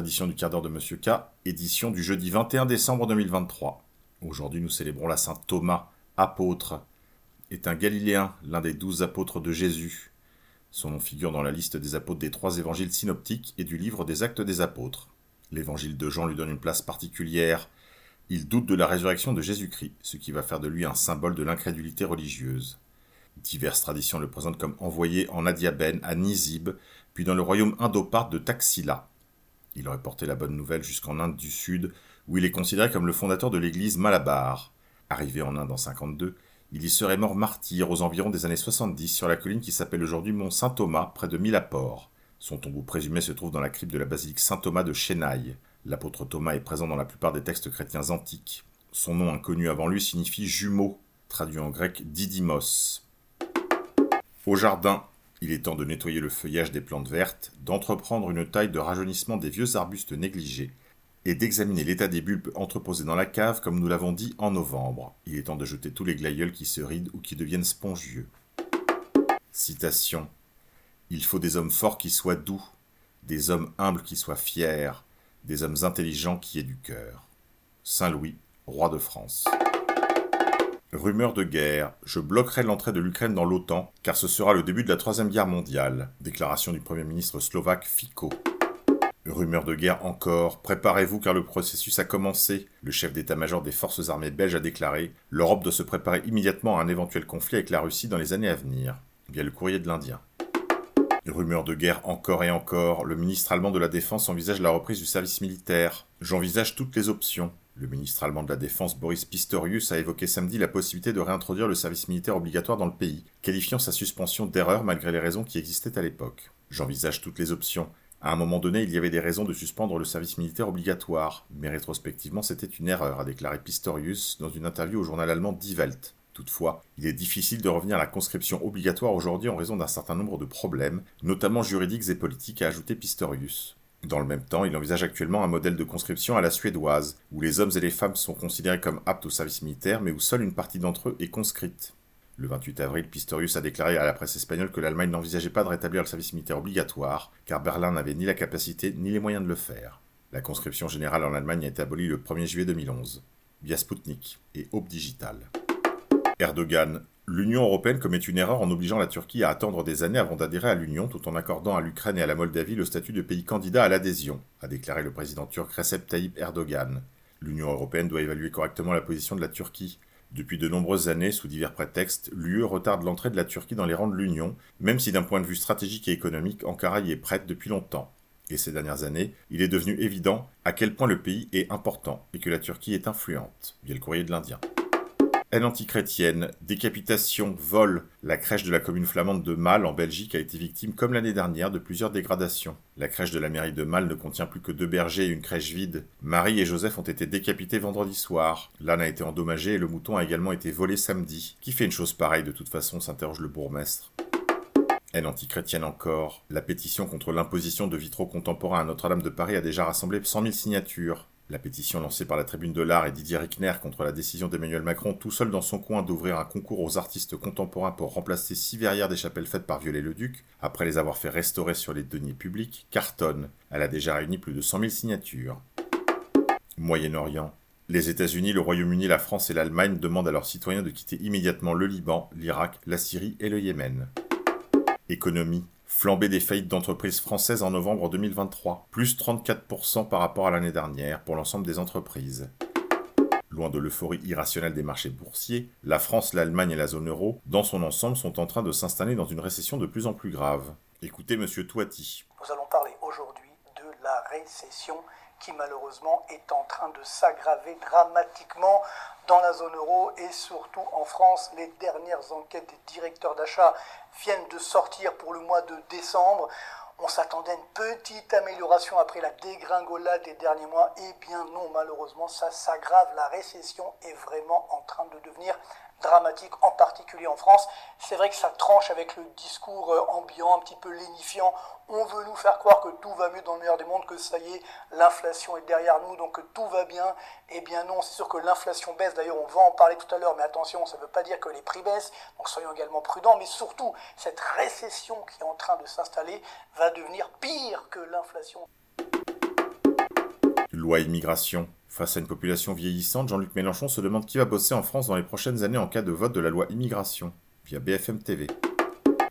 votre du quart d'heure de Monsieur K, édition du jeudi 21 décembre 2023. Aujourd'hui, nous célébrons la Saint Thomas, apôtre. Est un Galiléen, l'un des douze apôtres de Jésus. Son nom figure dans la liste des apôtres des trois évangiles synoptiques et du livre des Actes des apôtres. L'évangile de Jean lui donne une place particulière. Il doute de la résurrection de Jésus-Christ, ce qui va faire de lui un symbole de l'incrédulité religieuse. Diverses traditions le présentent comme envoyé en Adiabène, à Nizib, puis dans le royaume indoparte de Taxila. Il aurait porté la bonne nouvelle jusqu'en Inde du Sud, où il est considéré comme le fondateur de l'église Malabar. Arrivé en Inde en 52, il y serait mort martyr aux environs des années 70 sur la colline qui s'appelle aujourd'hui Mont Saint-Thomas, près de Milapore. Son tombeau présumé se trouve dans la crypte de la basilique Saint-Thomas de Chennai. L'apôtre Thomas est présent dans la plupart des textes chrétiens antiques. Son nom inconnu avant lui signifie jumeau, traduit en grec Didymos. Au jardin, il est temps de nettoyer le feuillage des plantes vertes, d'entreprendre une taille de rajeunissement des vieux arbustes négligés, et d'examiner l'état des bulbes entreposés dans la cave comme nous l'avons dit en novembre. Il est temps de jeter tous les glaïeuls qui se rident ou qui deviennent spongieux. Citation. Il faut des hommes forts qui soient doux, des hommes humbles qui soient fiers, des hommes intelligents qui aient du cœur. Saint Louis, roi de France. Rumeur de guerre. Je bloquerai l'entrée de l'Ukraine dans l'OTAN, car ce sera le début de la Troisième Guerre mondiale. Déclaration du Premier ministre slovaque Fico. Rumeur de guerre encore. Préparez-vous car le processus a commencé. Le chef d'état-major des forces armées belges a déclaré L'Europe doit se préparer immédiatement à un éventuel conflit avec la Russie dans les années à venir. Via le courrier de l'Indien. Rumeur de guerre encore et encore. Le ministre allemand de la Défense envisage la reprise du service militaire. J'envisage toutes les options. Le ministre allemand de la Défense Boris Pistorius a évoqué samedi la possibilité de réintroduire le service militaire obligatoire dans le pays, qualifiant sa suspension d'erreur malgré les raisons qui existaient à l'époque. J'envisage toutes les options. À un moment donné, il y avait des raisons de suspendre le service militaire obligatoire, mais rétrospectivement c'était une erreur, a déclaré Pistorius dans une interview au journal allemand Die Welt. Toutefois, il est difficile de revenir à la conscription obligatoire aujourd'hui en raison d'un certain nombre de problèmes, notamment juridiques et politiques, a ajouté Pistorius. Dans le même temps, il envisage actuellement un modèle de conscription à la suédoise, où les hommes et les femmes sont considérés comme aptes au service militaire, mais où seule une partie d'entre eux est conscrite. Le 28 avril, Pistorius a déclaré à la presse espagnole que l'Allemagne n'envisageait pas de rétablir le service militaire obligatoire, car Berlin n'avait ni la capacité ni les moyens de le faire. La conscription générale en Allemagne a été abolie le 1er juillet 2011, via Sputnik et Aube Digital. Erdogan, L'Union européenne commet une erreur en obligeant la Turquie à attendre des années avant d'adhérer à l'Union tout en accordant à l'Ukraine et à la Moldavie le statut de pays candidat à l'adhésion, a déclaré le président turc Recep Tayyip Erdogan. L'Union européenne doit évaluer correctement la position de la Turquie. Depuis de nombreuses années, sous divers prétextes, l'UE retarde l'entrée de la Turquie dans les rangs de l'Union, même si d'un point de vue stratégique et économique, Ankara y est prête depuis longtemps. Et ces dernières années, il est devenu évident à quel point le pays est important et que la Turquie est influente, via le courrier de l'Indien. Haine antichrétienne, décapitation, vol. La crèche de la commune flamande de Mal en Belgique a été victime, comme l'année dernière, de plusieurs dégradations. La crèche de la mairie de Mal ne contient plus que deux bergers et une crèche vide. Marie et Joseph ont été décapités vendredi soir. L'âne a été endommagé et le mouton a également été volé samedi. Qui fait une chose pareille de toute façon s'interroge le bourgmestre. Haine antichrétienne encore. La pétition contre l'imposition de vitraux contemporains à Notre-Dame de Paris a déjà rassemblé 100 000 signatures. La pétition lancée par la Tribune de l'Art et Didier Rickner contre la décision d'Emmanuel Macron, tout seul dans son coin, d'ouvrir un concours aux artistes contemporains pour remplacer six verrières des chapelles faites par Viollet-le-Duc, après les avoir fait restaurer sur les deniers publics, cartonne. Elle a déjà réuni plus de 100 000 signatures. Moyen-Orient. Les États-Unis, le Royaume-Uni, la France et l'Allemagne demandent à leurs citoyens de quitter immédiatement le Liban, l'Irak, la Syrie et le Yémen. Économie. Flambée des faillites d'entreprises françaises en novembre 2023, plus 34% par rapport à l'année dernière pour l'ensemble des entreprises. Loin de l'euphorie irrationnelle des marchés boursiers, la France, l'Allemagne et la zone euro, dans son ensemble, sont en train de s'installer dans une récession de plus en plus grave. Écoutez Monsieur aujourd'hui la récession qui malheureusement est en train de s'aggraver dramatiquement dans la zone euro et surtout en France. Les dernières enquêtes des directeurs d'achat viennent de sortir pour le mois de décembre. On s'attendait à une petite amélioration après la dégringolade des derniers mois. Eh bien non, malheureusement, ça s'aggrave. La récession est vraiment en train de devenir dramatique, en particulier en France. C'est vrai que ça tranche avec le discours euh, ambiant, un petit peu lénifiant. On veut nous faire croire que tout va mieux dans le meilleur des mondes, que ça y est, l'inflation est derrière nous, donc tout va bien. Eh bien non, c'est sûr que l'inflation baisse. D'ailleurs, on va en parler tout à l'heure, mais attention, ça ne veut pas dire que les prix baissent. Donc soyons également prudents. Mais surtout, cette récession qui est en train de s'installer va devenir pire que l'inflation. Loi immigration. Face à une population vieillissante, Jean-Luc Mélenchon se demande qui va bosser en France dans les prochaines années en cas de vote de la loi immigration, via BFM TV.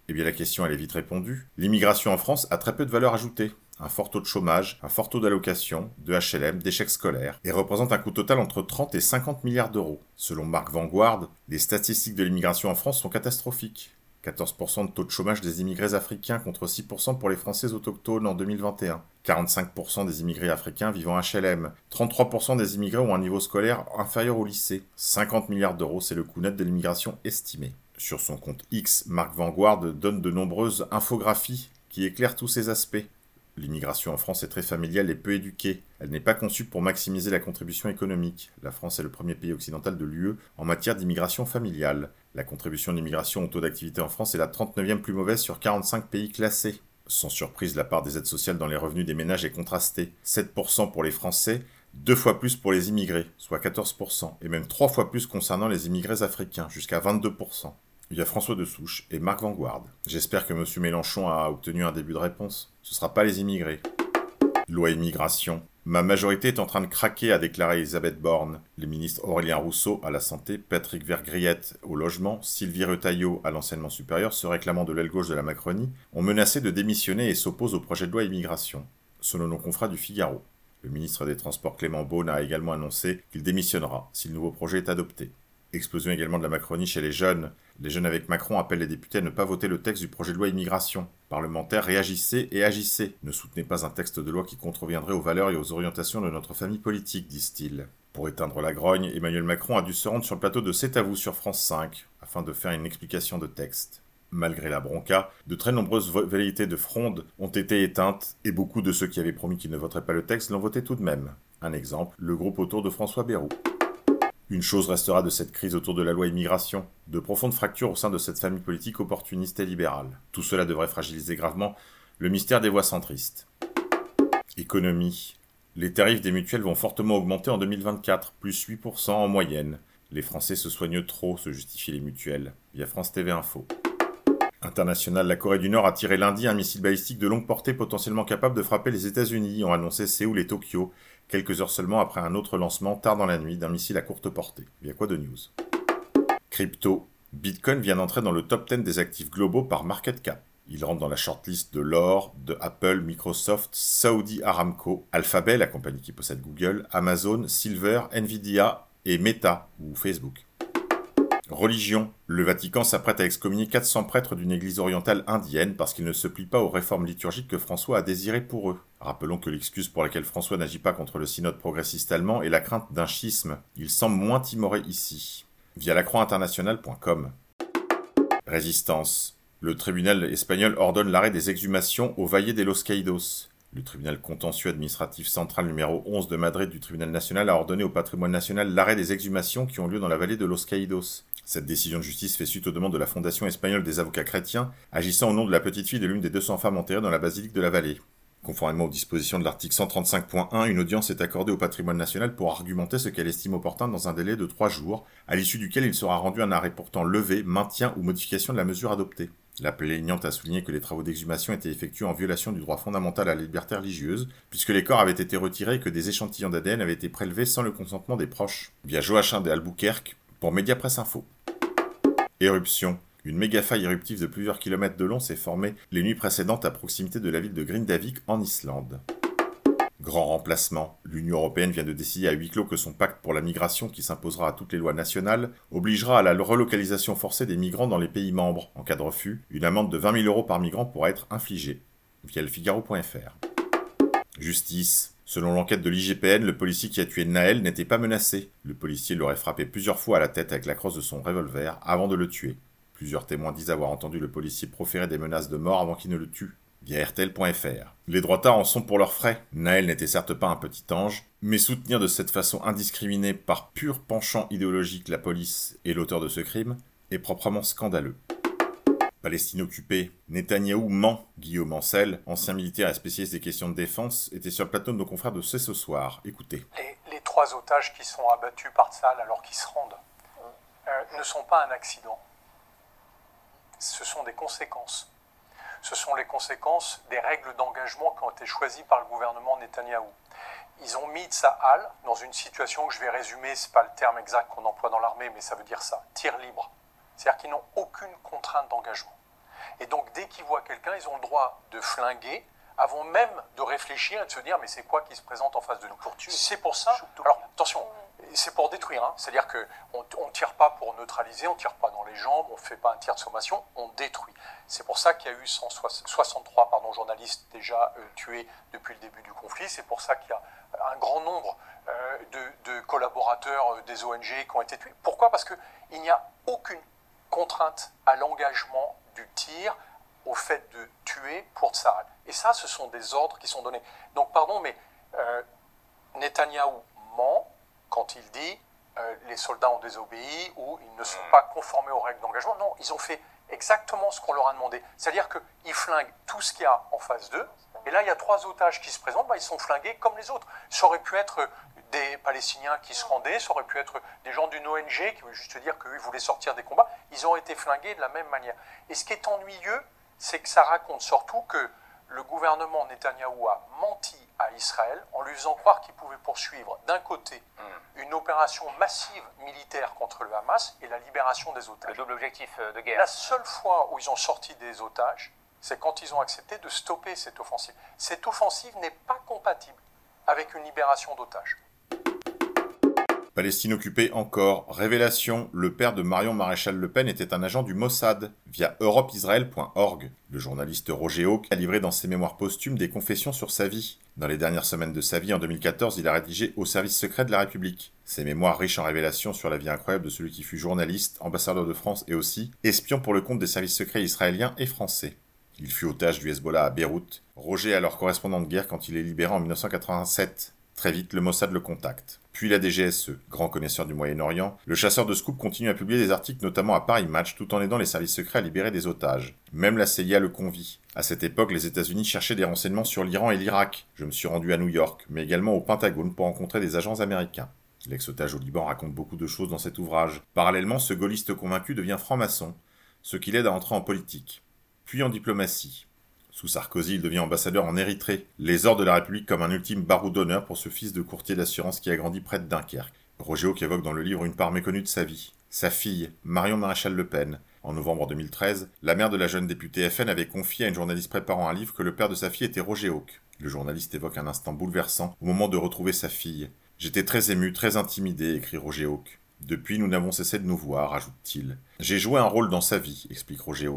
Eh bien la question elle est vite répondue. L'immigration en France a très peu de valeur ajoutée. Un fort taux de chômage, un fort taux d'allocation, de HLM, d'échecs scolaires, et représente un coût total entre 30 et 50 milliards d'euros. Selon Marc Vanguard, les statistiques de l'immigration en France sont catastrophiques. 14% de taux de chômage des immigrés africains contre 6% pour les Français autochtones en 2021. 45% des immigrés africains vivant HLM. 33% des immigrés ont un niveau scolaire inférieur au lycée. 50 milliards d'euros, c'est le coût net de l'immigration estimé. Sur son compte X, Marc Vanguard donne de nombreuses infographies qui éclairent tous ces aspects. L'immigration en France est très familiale et peu éduquée. Elle n'est pas conçue pour maximiser la contribution économique. La France est le premier pays occidental de l'UE en matière d'immigration familiale. La contribution d'immigration au taux d'activité en France est la 39e plus mauvaise sur 45 pays classés. Sans surprise, la part des aides sociales dans les revenus des ménages est contrastée. 7% pour les Français, deux fois plus pour les immigrés, soit 14%, et même trois fois plus concernant les immigrés africains, jusqu'à 22%. Il y a François de Souche et Marc Vanguard. J'espère que M. Mélenchon a obtenu un début de réponse. Ce ne sera pas les immigrés. Loi immigration. Ma majorité est en train de craquer, a déclaré Elisabeth Borne. Les ministres Aurélien Rousseau à la santé, Patrick Vergriette au logement, Sylvie Retailleau à l'enseignement supérieur, se réclamant de l'aile gauche de la Macronie, ont menacé de démissionner et s'opposent au projet de loi immigration. Selon nos confrères du Figaro. Le ministre des Transports Clément Beaune a également annoncé qu'il démissionnera si le nouveau projet est adopté. Explosion également de la Macronie chez les jeunes. Les jeunes avec Macron appellent les députés à ne pas voter le texte du projet de loi immigration. Parlementaires, réagissez et agissez. Ne soutenez pas un texte de loi qui contreviendrait aux valeurs et aux orientations de notre famille politique, disent-ils. Pour éteindre la grogne, Emmanuel Macron a dû se rendre sur le plateau de C'est à vous sur France 5, afin de faire une explication de texte. Malgré la bronca, de très nombreuses velléités de fronde ont été éteintes et beaucoup de ceux qui avaient promis qu'ils ne voteraient pas le texte l'ont voté tout de même. Un exemple, le groupe autour de François Bayrou. Une chose restera de cette crise autour de la loi immigration, de profondes fractures au sein de cette famille politique opportuniste et libérale. Tout cela devrait fragiliser gravement le mystère des voix centristes. Économie. Les tarifs des mutuelles vont fortement augmenter en 2024, plus 8% en moyenne. Les Français se soignent trop, se justifient les mutuelles, via France TV Info. International, la Corée du Nord a tiré lundi un missile balistique de longue portée potentiellement capable de frapper les États-Unis, ont annoncé Séoul et Tokyo, quelques heures seulement après un autre lancement tard dans la nuit d'un missile à courte portée. Via quoi de news? Crypto. Bitcoin vient d'entrer dans le top 10 des actifs globaux par market cap. Il rentre dans la shortlist de l'or, de Apple, Microsoft, Saudi Aramco, Alphabet, la compagnie qui possède Google, Amazon, Silver, Nvidia et Meta ou Facebook. Religion. Le Vatican s'apprête à excommunier 400 prêtres d'une église orientale indienne parce qu'ils ne se plient pas aux réformes liturgiques que François a désirées pour eux. Rappelons que l'excuse pour laquelle François n'agit pas contre le synode progressiste allemand est la crainte d'un schisme. Il semble moins timoré ici. Via lacroixinternationale.com. Résistance. Le tribunal espagnol ordonne l'arrêt des exhumations au Valle de los Caídos. Le tribunal contentieux administratif central numéro 11 de Madrid du tribunal national a ordonné au patrimoine national l'arrêt des exhumations qui ont lieu dans la vallée de los Caídos. Cette décision de justice fait suite aux demandes de la Fondation espagnole des avocats chrétiens, agissant au nom de la petite fille de l'une des 200 femmes enterrées dans la basilique de la vallée. Conformément aux dispositions de l'article 135.1, une audience est accordée au patrimoine national pour argumenter ce qu'elle estime opportun dans un délai de trois jours, à l'issue duquel il sera rendu un arrêt portant levé, maintien ou modification de la mesure adoptée. La plaignante a souligné que les travaux d'exhumation étaient effectués en violation du droit fondamental à la liberté religieuse, puisque les corps avaient été retirés et que des échantillons d'ADN avaient été prélevés sans le consentement des proches. Via Joachim de Albuquerque pour Mediapresse Info. Éruption. Une méga faille éruptive de plusieurs kilomètres de long s'est formée les nuits précédentes à proximité de la ville de Grindavik en Islande. Grand remplacement. L'Union européenne vient de décider à huis clos que son pacte pour la migration, qui s'imposera à toutes les lois nationales, obligera à la relocalisation forcée des migrants dans les pays membres. En cas de refus, une amende de 20 000 euros par migrant pourra être infligée. Via Figaro.fr. Justice. Selon l'enquête de l'IGPN, le policier qui a tué Naël n'était pas menacé. Le policier l'aurait frappé plusieurs fois à la tête avec la crosse de son revolver avant de le tuer. Plusieurs témoins disent avoir entendu le policier proférer des menaces de mort avant qu'il ne le tue. Via RTL.fr. Les droitards en sont pour leurs frais. Naël n'était certes pas un petit ange, mais soutenir de cette façon indiscriminée par pur penchant idéologique la police et l'auteur de ce crime est proprement scandaleux. Palestine occupée. Netanyahou ment. Guillaume Ancel, ancien militaire et spécialiste des questions de défense, était sur le plateau de nos confrères de C'est ce soir. Écoutez. Les, trois otages qui sont abattus par Tsal alors qu'ils se rendent euh, ne sont pas un accident. Ce sont des conséquences. Ce sont les conséquences des règles d'engagement qui ont été choisies par le gouvernement Netanyahou. ils ont mis Tsahal dans une situation que je vais résumer, ce n'est pas le terme exact qu'on emploie dans l'armée, mais ça veut dire ça, tir libre. C'est-à-dire qu'ils n'ont aucune contrainte d'engagement. Et donc dès qu'ils voient quelqu'un, ils ont le droit de flinguer avant même de réfléchir et de se dire mais c'est quoi qui se présente en face de nous? Pour tuer. C'est pour ça. Alors attention, c'est pour détruire. Hein. C'est-à-dire qu'on ne tire pas pour neutraliser, on ne tire pas dans jambes, on ne fait pas un tir de sommation, on détruit. C'est pour ça qu'il y a eu 163 pardon, journalistes déjà euh, tués depuis le début du conflit. C'est pour ça qu'il y a un grand nombre euh, de, collaborateurs euh, des ONG qui ont été tués. Pourquoi? Parce qu'il n'y a aucune contrainte à l'engagement du tir, au fait de tuer pour Tsahal. Et ça, ce sont des ordres qui sont donnés. Donc, pardon, mais euh, Netanyahou ment quand il dit euh, les soldats ont désobéi ou ils ne sont hmm. pas conformés aux règles d'engagement. Non, ils ont fait exactement ce qu'on leur a demandé. C'est-à-dire qu'ils flinguent tout ce qu'il y a en face d'eux. Et là, il y a trois otages qui se présentent, bah, ils sont flingués comme les autres. Ça aurait pu être des Palestiniens qui se rendaient, ça aurait pu être des gens d'une ONG qui veulent juste dire qu'ils voulaient sortir des combats. Ils ont été flingués de la même manière. Et ce qui est ennuyeux, c'est que ça raconte surtout que le gouvernement Netanyahou a menti à Israël en lui faisant croire qu'il pouvait poursuivre d'un côté hmm. une opération massive militaire contre le Hamas et la libération des otages. Le double objectif euh, de guerre. La seule fois où ils ont sorti des otages, c'est quand ils ont accepté de stopper cette offensive. Cette offensive n'est pas compatible avec une libération d'otages. Palestine occupée encore. Révélation, le père de Marion Maréchal Le Pen était un agent du Mossad, via europeisraël.org. Le journaliste Roger Hawke a livré dans ses mémoires posthumes des confessions sur sa vie. Dans les dernières semaines de sa vie, en 2014, il a rédigé Au service secret de la République. Ses mémoires riches en révélations sur la vie incroyable de celui qui fut journaliste, ambassadeur de France et aussi espion pour le compte des services secrets israéliens et français. Il fut otage du Hezbollah à Beyrouth. Roger est alors correspondant de guerre quand il est libéré en 1987. Très vite, le Mossad le contacte. Puis la DGSE, grand connaisseur du Moyen-Orient, le chasseur de scoop continue à publier des articles notamment à Paris Match tout en aidant les services secrets à libérer des otages. Même la CIA le convie. À cette époque, les États-Unis cherchaient des renseignements sur l'Iran et l'Irak. Je me suis rendu à New York, mais également au Pentagone pour rencontrer des agents américains. L'ex-otage au Liban raconte beaucoup de choses dans cet ouvrage. Parallèlement, ce gaulliste convaincu devient franc-maçon, ce qui l'aide à entrer en politique. Puis en diplomatie. Sous Sarkozy, il devient ambassadeur en Érythrée, les ordres de la République comme un ultime barreau d'honneur pour ce fils de courtier d'assurance qui a grandi près de Dunkerque. Roger qui évoque dans le livre une part méconnue de sa vie. Sa fille, Marion Maréchal Le Pen. En novembre 2013, la mère de la jeune députée FN avait confié à une journaliste préparant un livre que le père de sa fille était Roger Hawk. Le journaliste évoque un instant bouleversant au moment de retrouver sa fille. J'étais très ému, très intimidé, écrit Roger Hawk. Depuis, nous n'avons cessé de nous voir, ajoute-t-il. J'ai joué un rôle dans sa vie, explique Roger.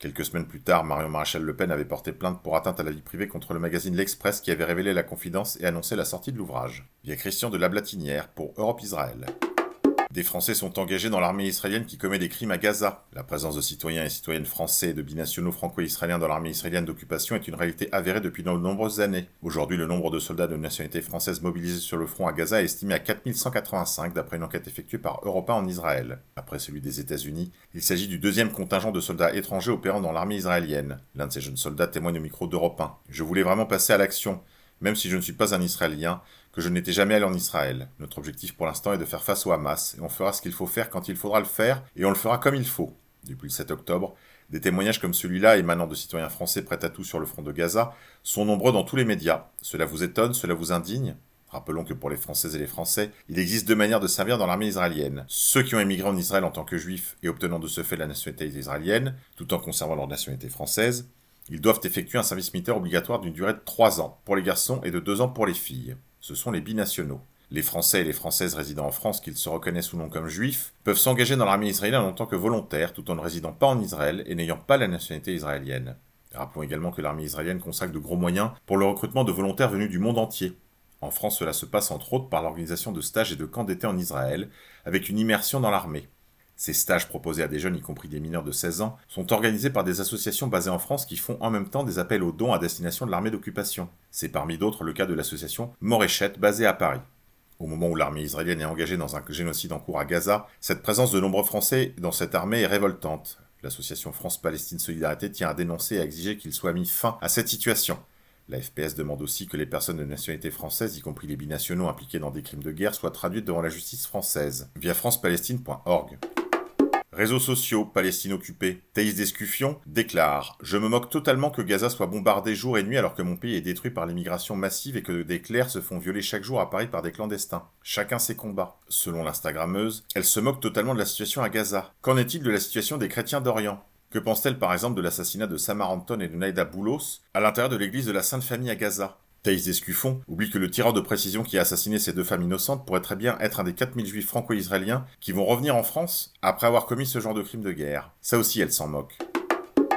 Quelques semaines plus tard, Marion Maréchal Le Pen avait porté plainte pour atteinte à la vie privée contre le magazine L'Express qui avait révélé la confidence et annoncé la sortie de l'ouvrage. Via Christian de Lablatinière pour Europe Israël. Des Français sont engagés dans l'armée israélienne qui commet des crimes à Gaza. La présence de citoyens et citoyennes français et de binationaux franco-israéliens dans l'armée israélienne d'occupation est une réalité avérée depuis de nombreuses années. Aujourd'hui, le nombre de soldats de nationalité française mobilisés sur le front à Gaza est estimé à 4185 d'après une enquête effectuée par Europa en Israël. Après celui des États-Unis, il s'agit du deuxième contingent de soldats étrangers opérant dans l'armée israélienne. L'un de ces jeunes soldats témoigne au micro d'Europe 1. Je voulais vraiment passer à l'action. Même si je ne suis pas un Israélien, que je n'étais jamais allé en Israël. Notre objectif pour l'instant est de faire face au Hamas, et on fera ce qu'il faut faire quand il faudra le faire, et on le fera comme il faut. Depuis le 7 octobre, des témoignages comme celui-là, émanant de citoyens français prêts à tout sur le front de Gaza, sont nombreux dans tous les médias. Cela vous étonne, cela vous indigne? Rappelons que pour les Françaises et les Français, il existe deux manières de servir dans l'armée israélienne. Ceux qui ont émigré en Israël en tant que juifs et obtenant de ce fait la nationalité israélienne, tout en conservant leur nationalité française, ils doivent effectuer un service militaire obligatoire d'une durée de 3 ans pour les garçons et de 2 ans pour les filles ce sont les binationaux. Les Français et les Françaises résidant en France, qu'ils se reconnaissent ou non comme juifs, peuvent s'engager dans l'armée israélienne en tant que volontaires, tout en ne résidant pas en Israël et n'ayant pas la nationalité israélienne. Rappelons également que l'armée israélienne consacre de gros moyens pour le recrutement de volontaires venus du monde entier. En France, cela se passe entre autres par l'organisation de stages et de camps d'été en Israël, avec une immersion dans l'armée. Ces stages proposés à des jeunes, y compris des mineurs de 16 ans, sont organisés par des associations basées en France qui font en même temps des appels aux dons à destination de l'armée d'occupation. C'est parmi d'autres le cas de l'association Moréchette basée à Paris. Au moment où l'armée israélienne est engagée dans un génocide en cours à Gaza, cette présence de nombreux Français dans cette armée est révoltante. L'association France-Palestine Solidarité tient à dénoncer et à exiger qu'il soit mis fin à cette situation. La FPS demande aussi que les personnes de nationalité française, y compris les binationaux impliqués dans des crimes de guerre, soient traduites devant la justice française, via francepalestine.org. Réseaux sociaux, Palestine occupée. Thaïs Descuffion déclare Je me moque totalement que Gaza soit bombardé jour et nuit alors que mon pays est détruit par l'immigration massive et que des clercs se font violer chaque jour à Paris par des clandestins. Chacun ses combats. Selon l'Instagrammeuse, elle se moque totalement de la situation à Gaza. Qu'en est-il de la situation des chrétiens d'Orient? Que pense-t-elle par exemple de l'assassinat de Samar Anton et de Naïda Boulos à l'intérieur de l'église de la Sainte Famille à Gaza? Thaïs Descuffon oublie que le tireur de précision qui a assassiné ces deux femmes innocentes pourrait très bien être un des 4000 juifs franco-israéliens qui vont revenir en France après avoir commis ce genre de crime de guerre. Ça aussi, elle s'en moque.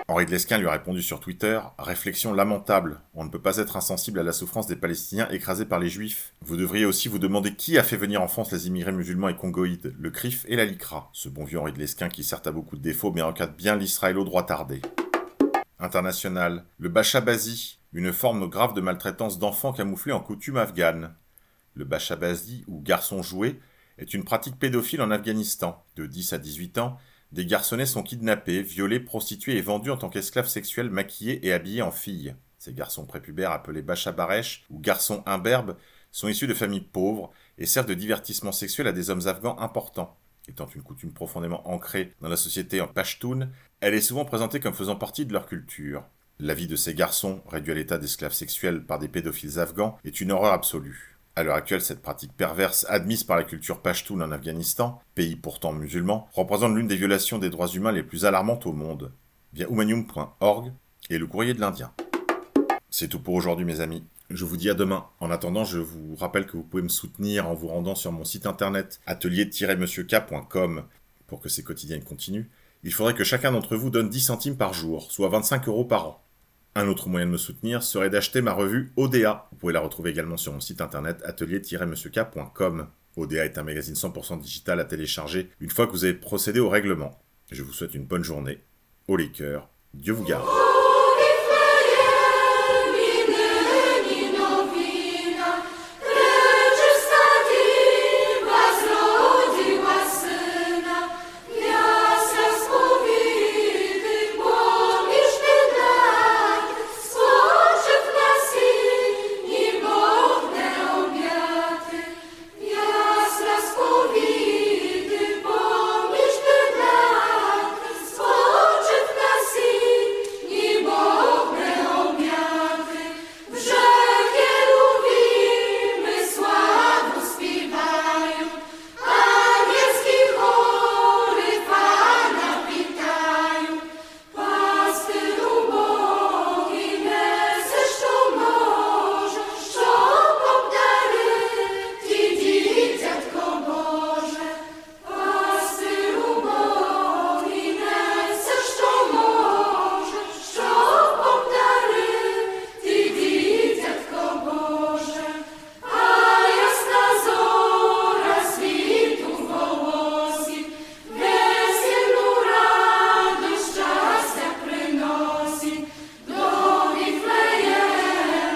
Henri de Lesquin lui a répondu sur Twitter Réflexion lamentable. On ne peut pas être insensible à la souffrance des Palestiniens écrasés par les Juifs. Vous devriez aussi vous demander qui a fait venir en France les immigrés musulmans et congoïdes, le CRIF et la LICRA. Ce bon vieux Henri de Lesquin qui certes a beaucoup de défauts mais encadre bien l'Israël au droit tardé. International. Le Bachabazi, une forme grave de maltraitance d'enfants camouflés en coutume afghane. Le bachabazi, ou garçon joué, est une pratique pédophile en Afghanistan. De 10 à 18 ans, des garçonnets sont kidnappés, violés, prostitués et vendus en tant qu'esclaves sexuels maquillés et habillés en filles. Ces garçons prépubères appelés bachabaresh ou garçons imberbes sont issus de familles pauvres et servent de divertissement sexuel à des hommes afghans importants. Étant une coutume profondément ancrée dans la société en Pashtun, elle est souvent présentée comme faisant partie de leur culture. La vie de ces garçons, réduits à l'état d'esclaves sexuels par des pédophiles afghans, est une horreur absolue. À l'heure actuelle, cette pratique perverse, admise par la culture pashtoun en Afghanistan, pays pourtant musulman, représente l'une des violations des droits humains les plus alarmantes au monde. Via humanium.org et le courrier de l'Indien. C'est tout pour aujourd'hui, mes amis. Je vous dis à demain. En attendant, je vous rappelle que vous pouvez me soutenir en vous rendant sur mon site internet atelier-monsieurk.com pour que ces quotidiennes continuent. Il faudrait que chacun d'entre vous donne 10 centimes par jour, soit 25 euros par an. Un autre moyen de me soutenir serait d'acheter ma revue ODA. Vous pouvez la retrouver également sur mon site internet atelier-monsieurk.com. ODA est un magazine 100% digital à télécharger une fois que vous avez procédé au règlement. Je vous souhaite une bonne journée. Au les Dieu vous garde.